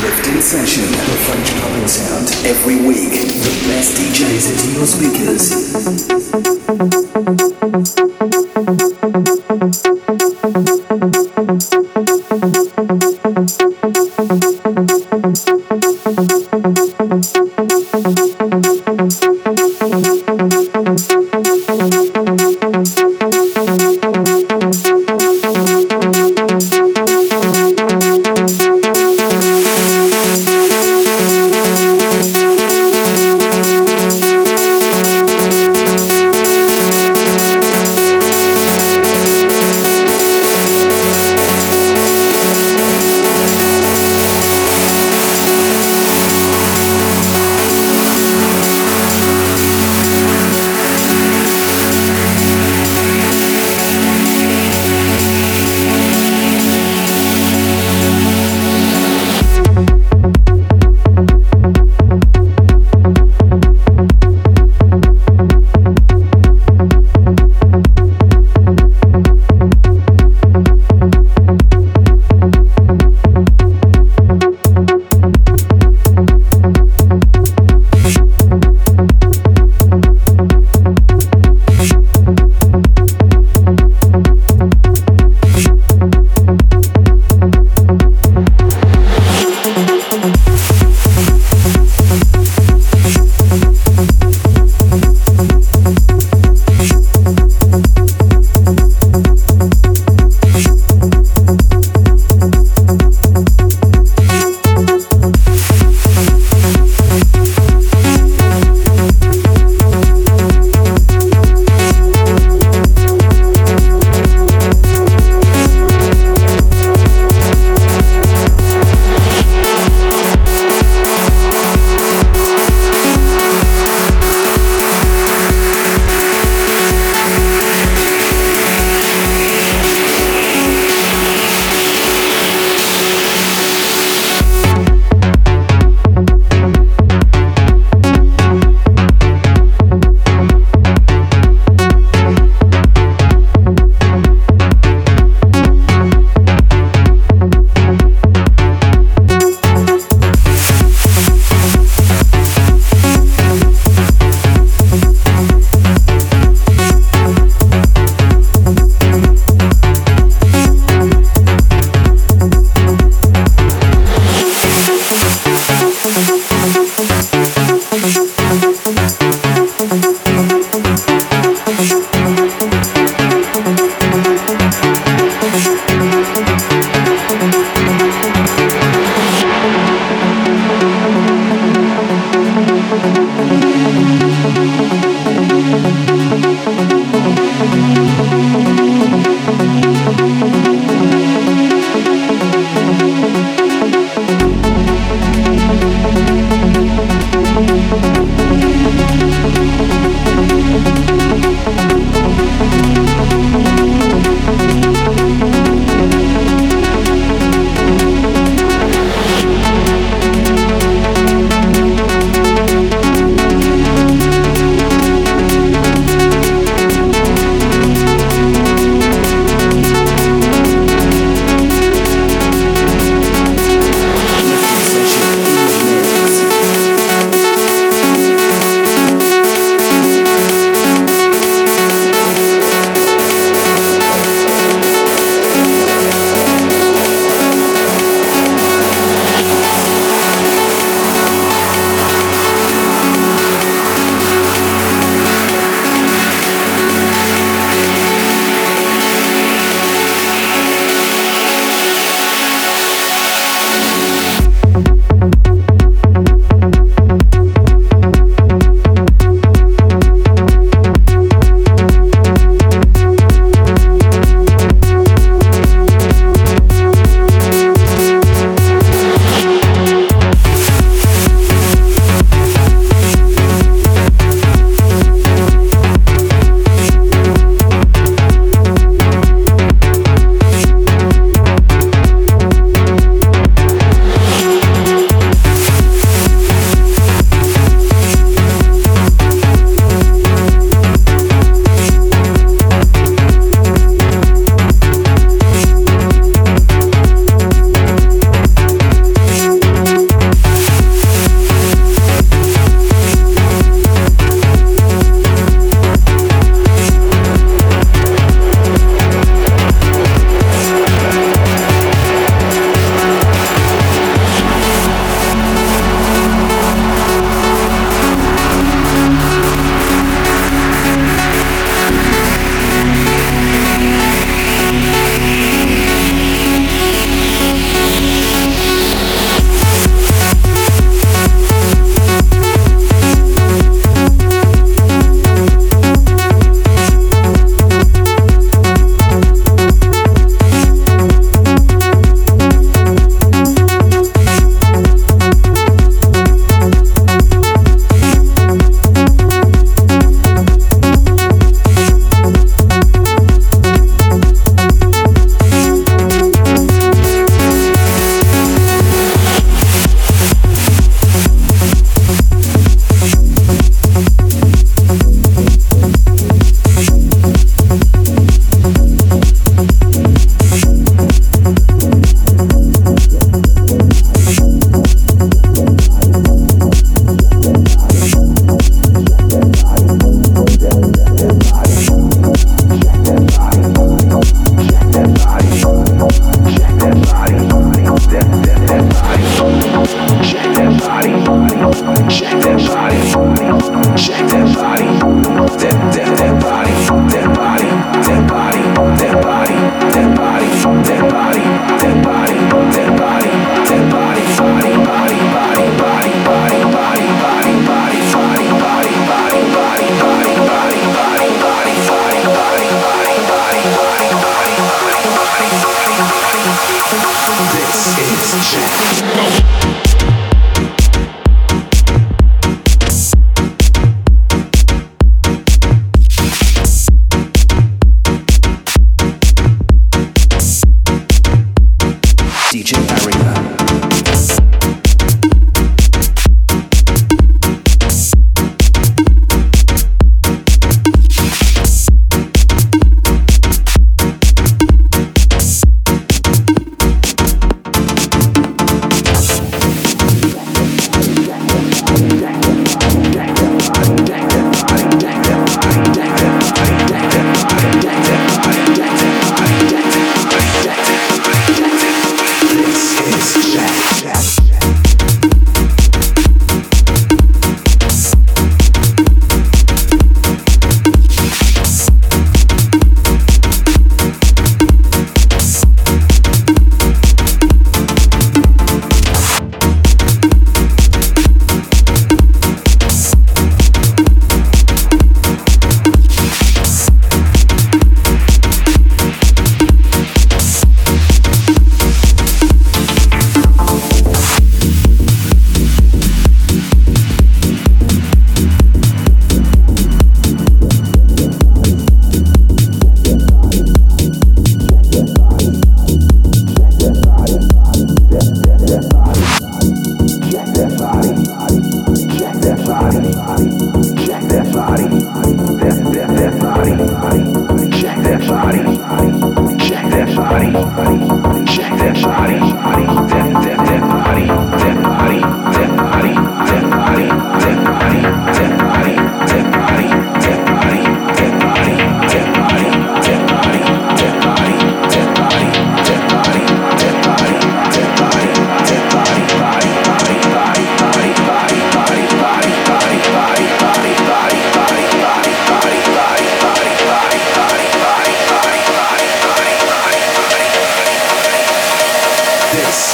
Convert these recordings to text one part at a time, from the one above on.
Uplifting session, the French pumping sound. Every week, the best DJs into your speakers.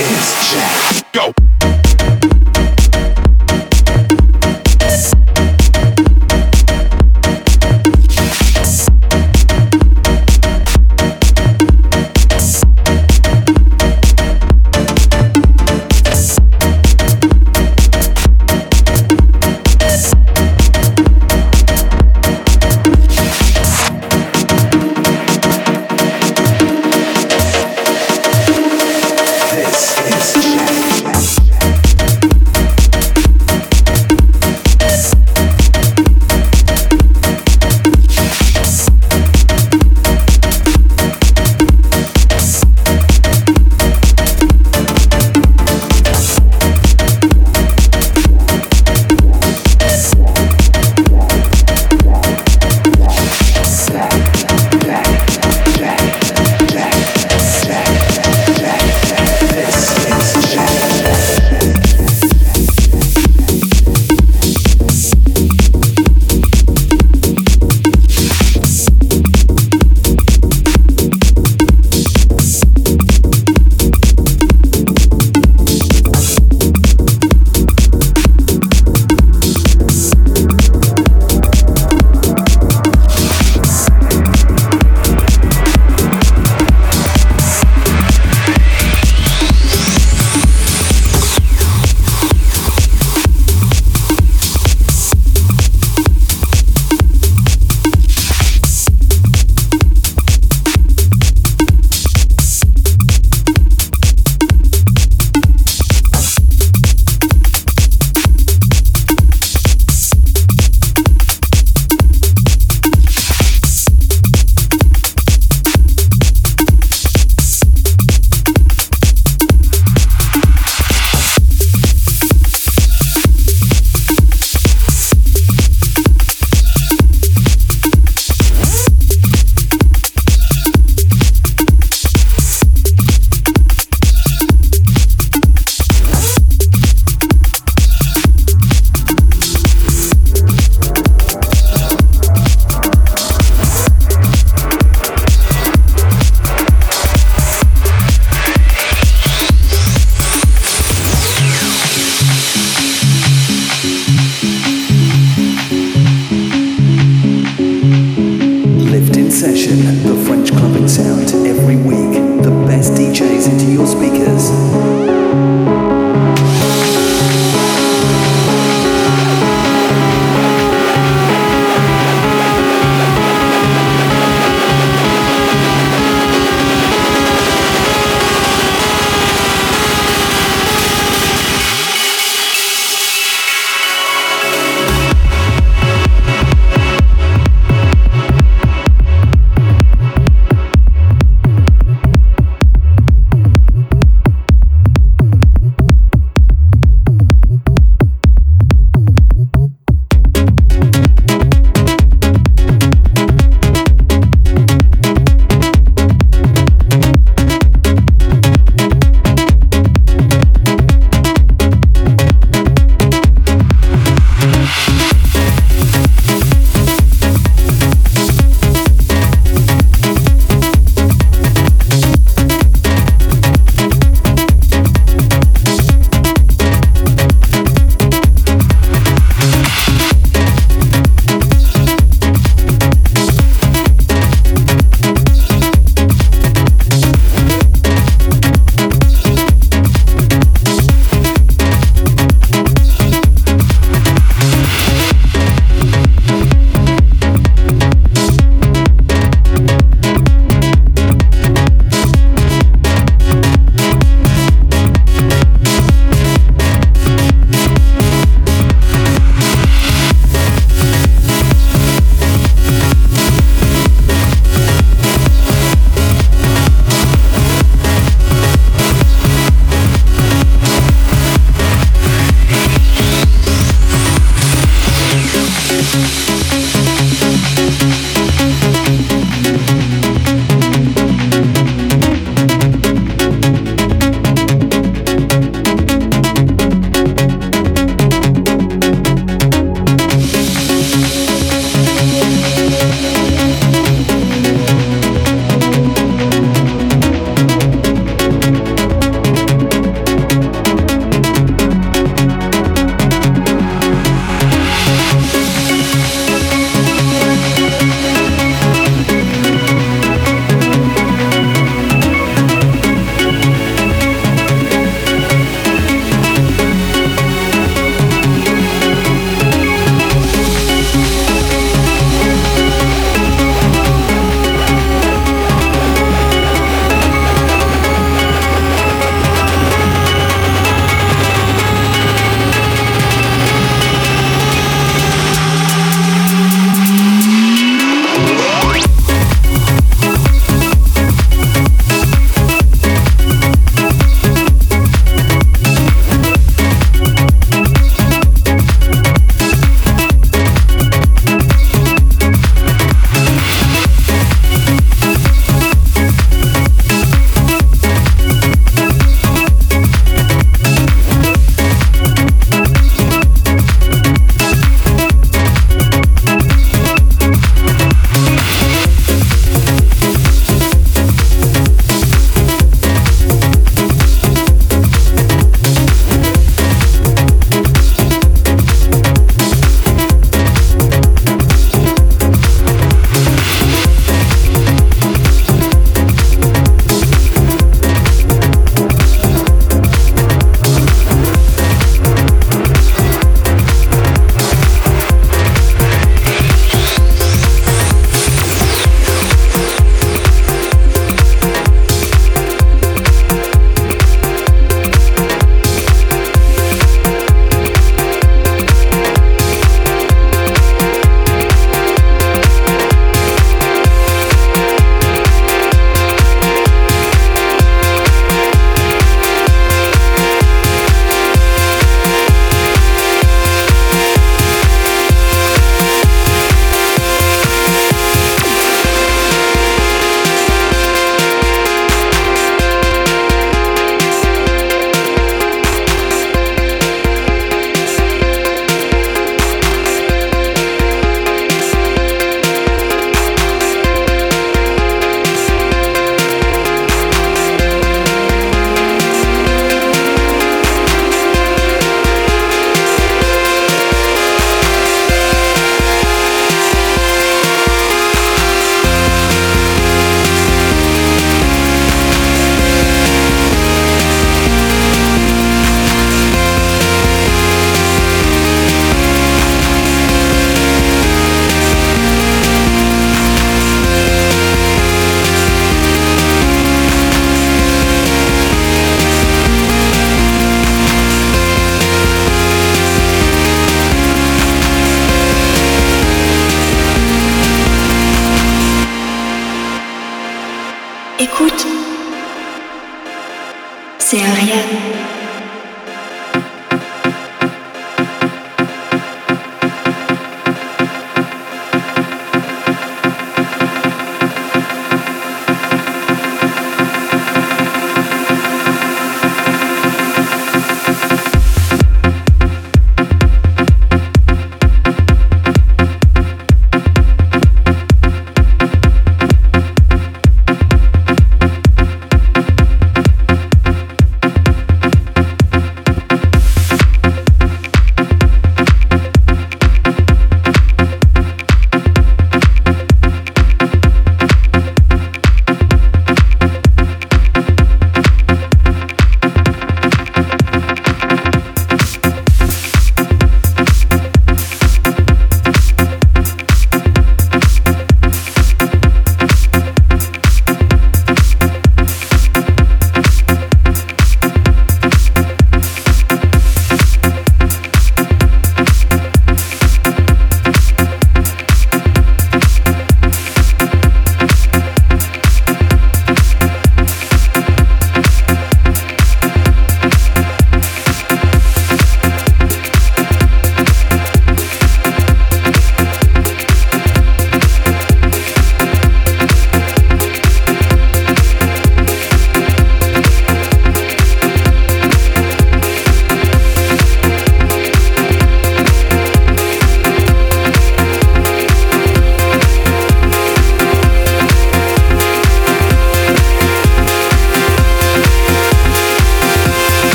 Jack. Go.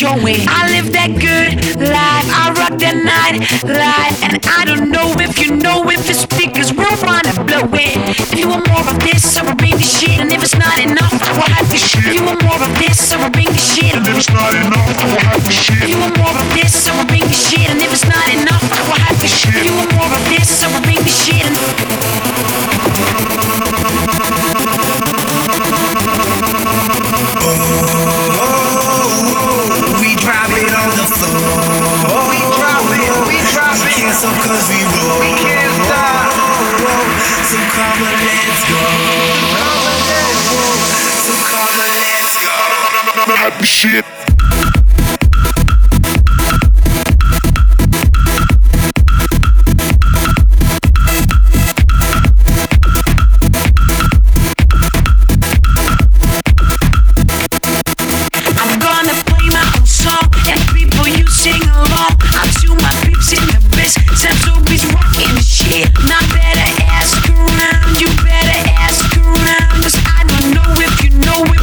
Showing. I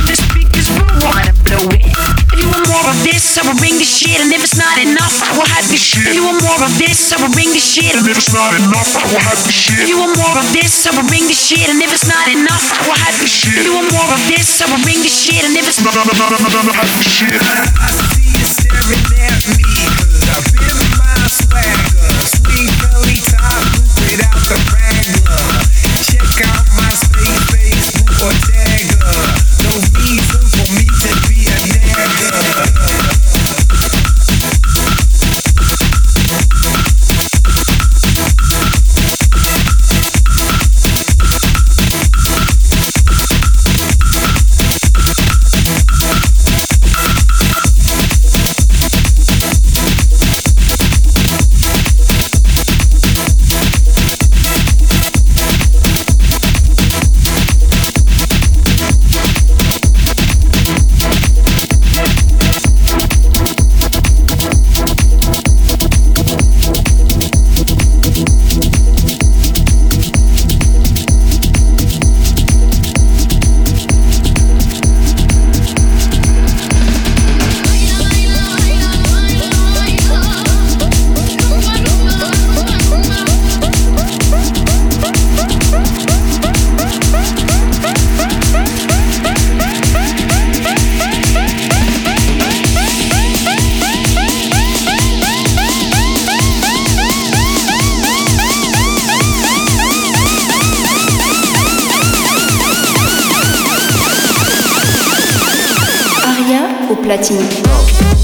this, beat is ruined If you want more of this I will bring the shit. And if it's not enough, I will have the shit. If you want more of this, I will bring the shit. And if it's not enough, I will have the shit. If you want more of this, I will bring the shit. And if it's not enough, I will have the shit. If you want more of this, I see you platine.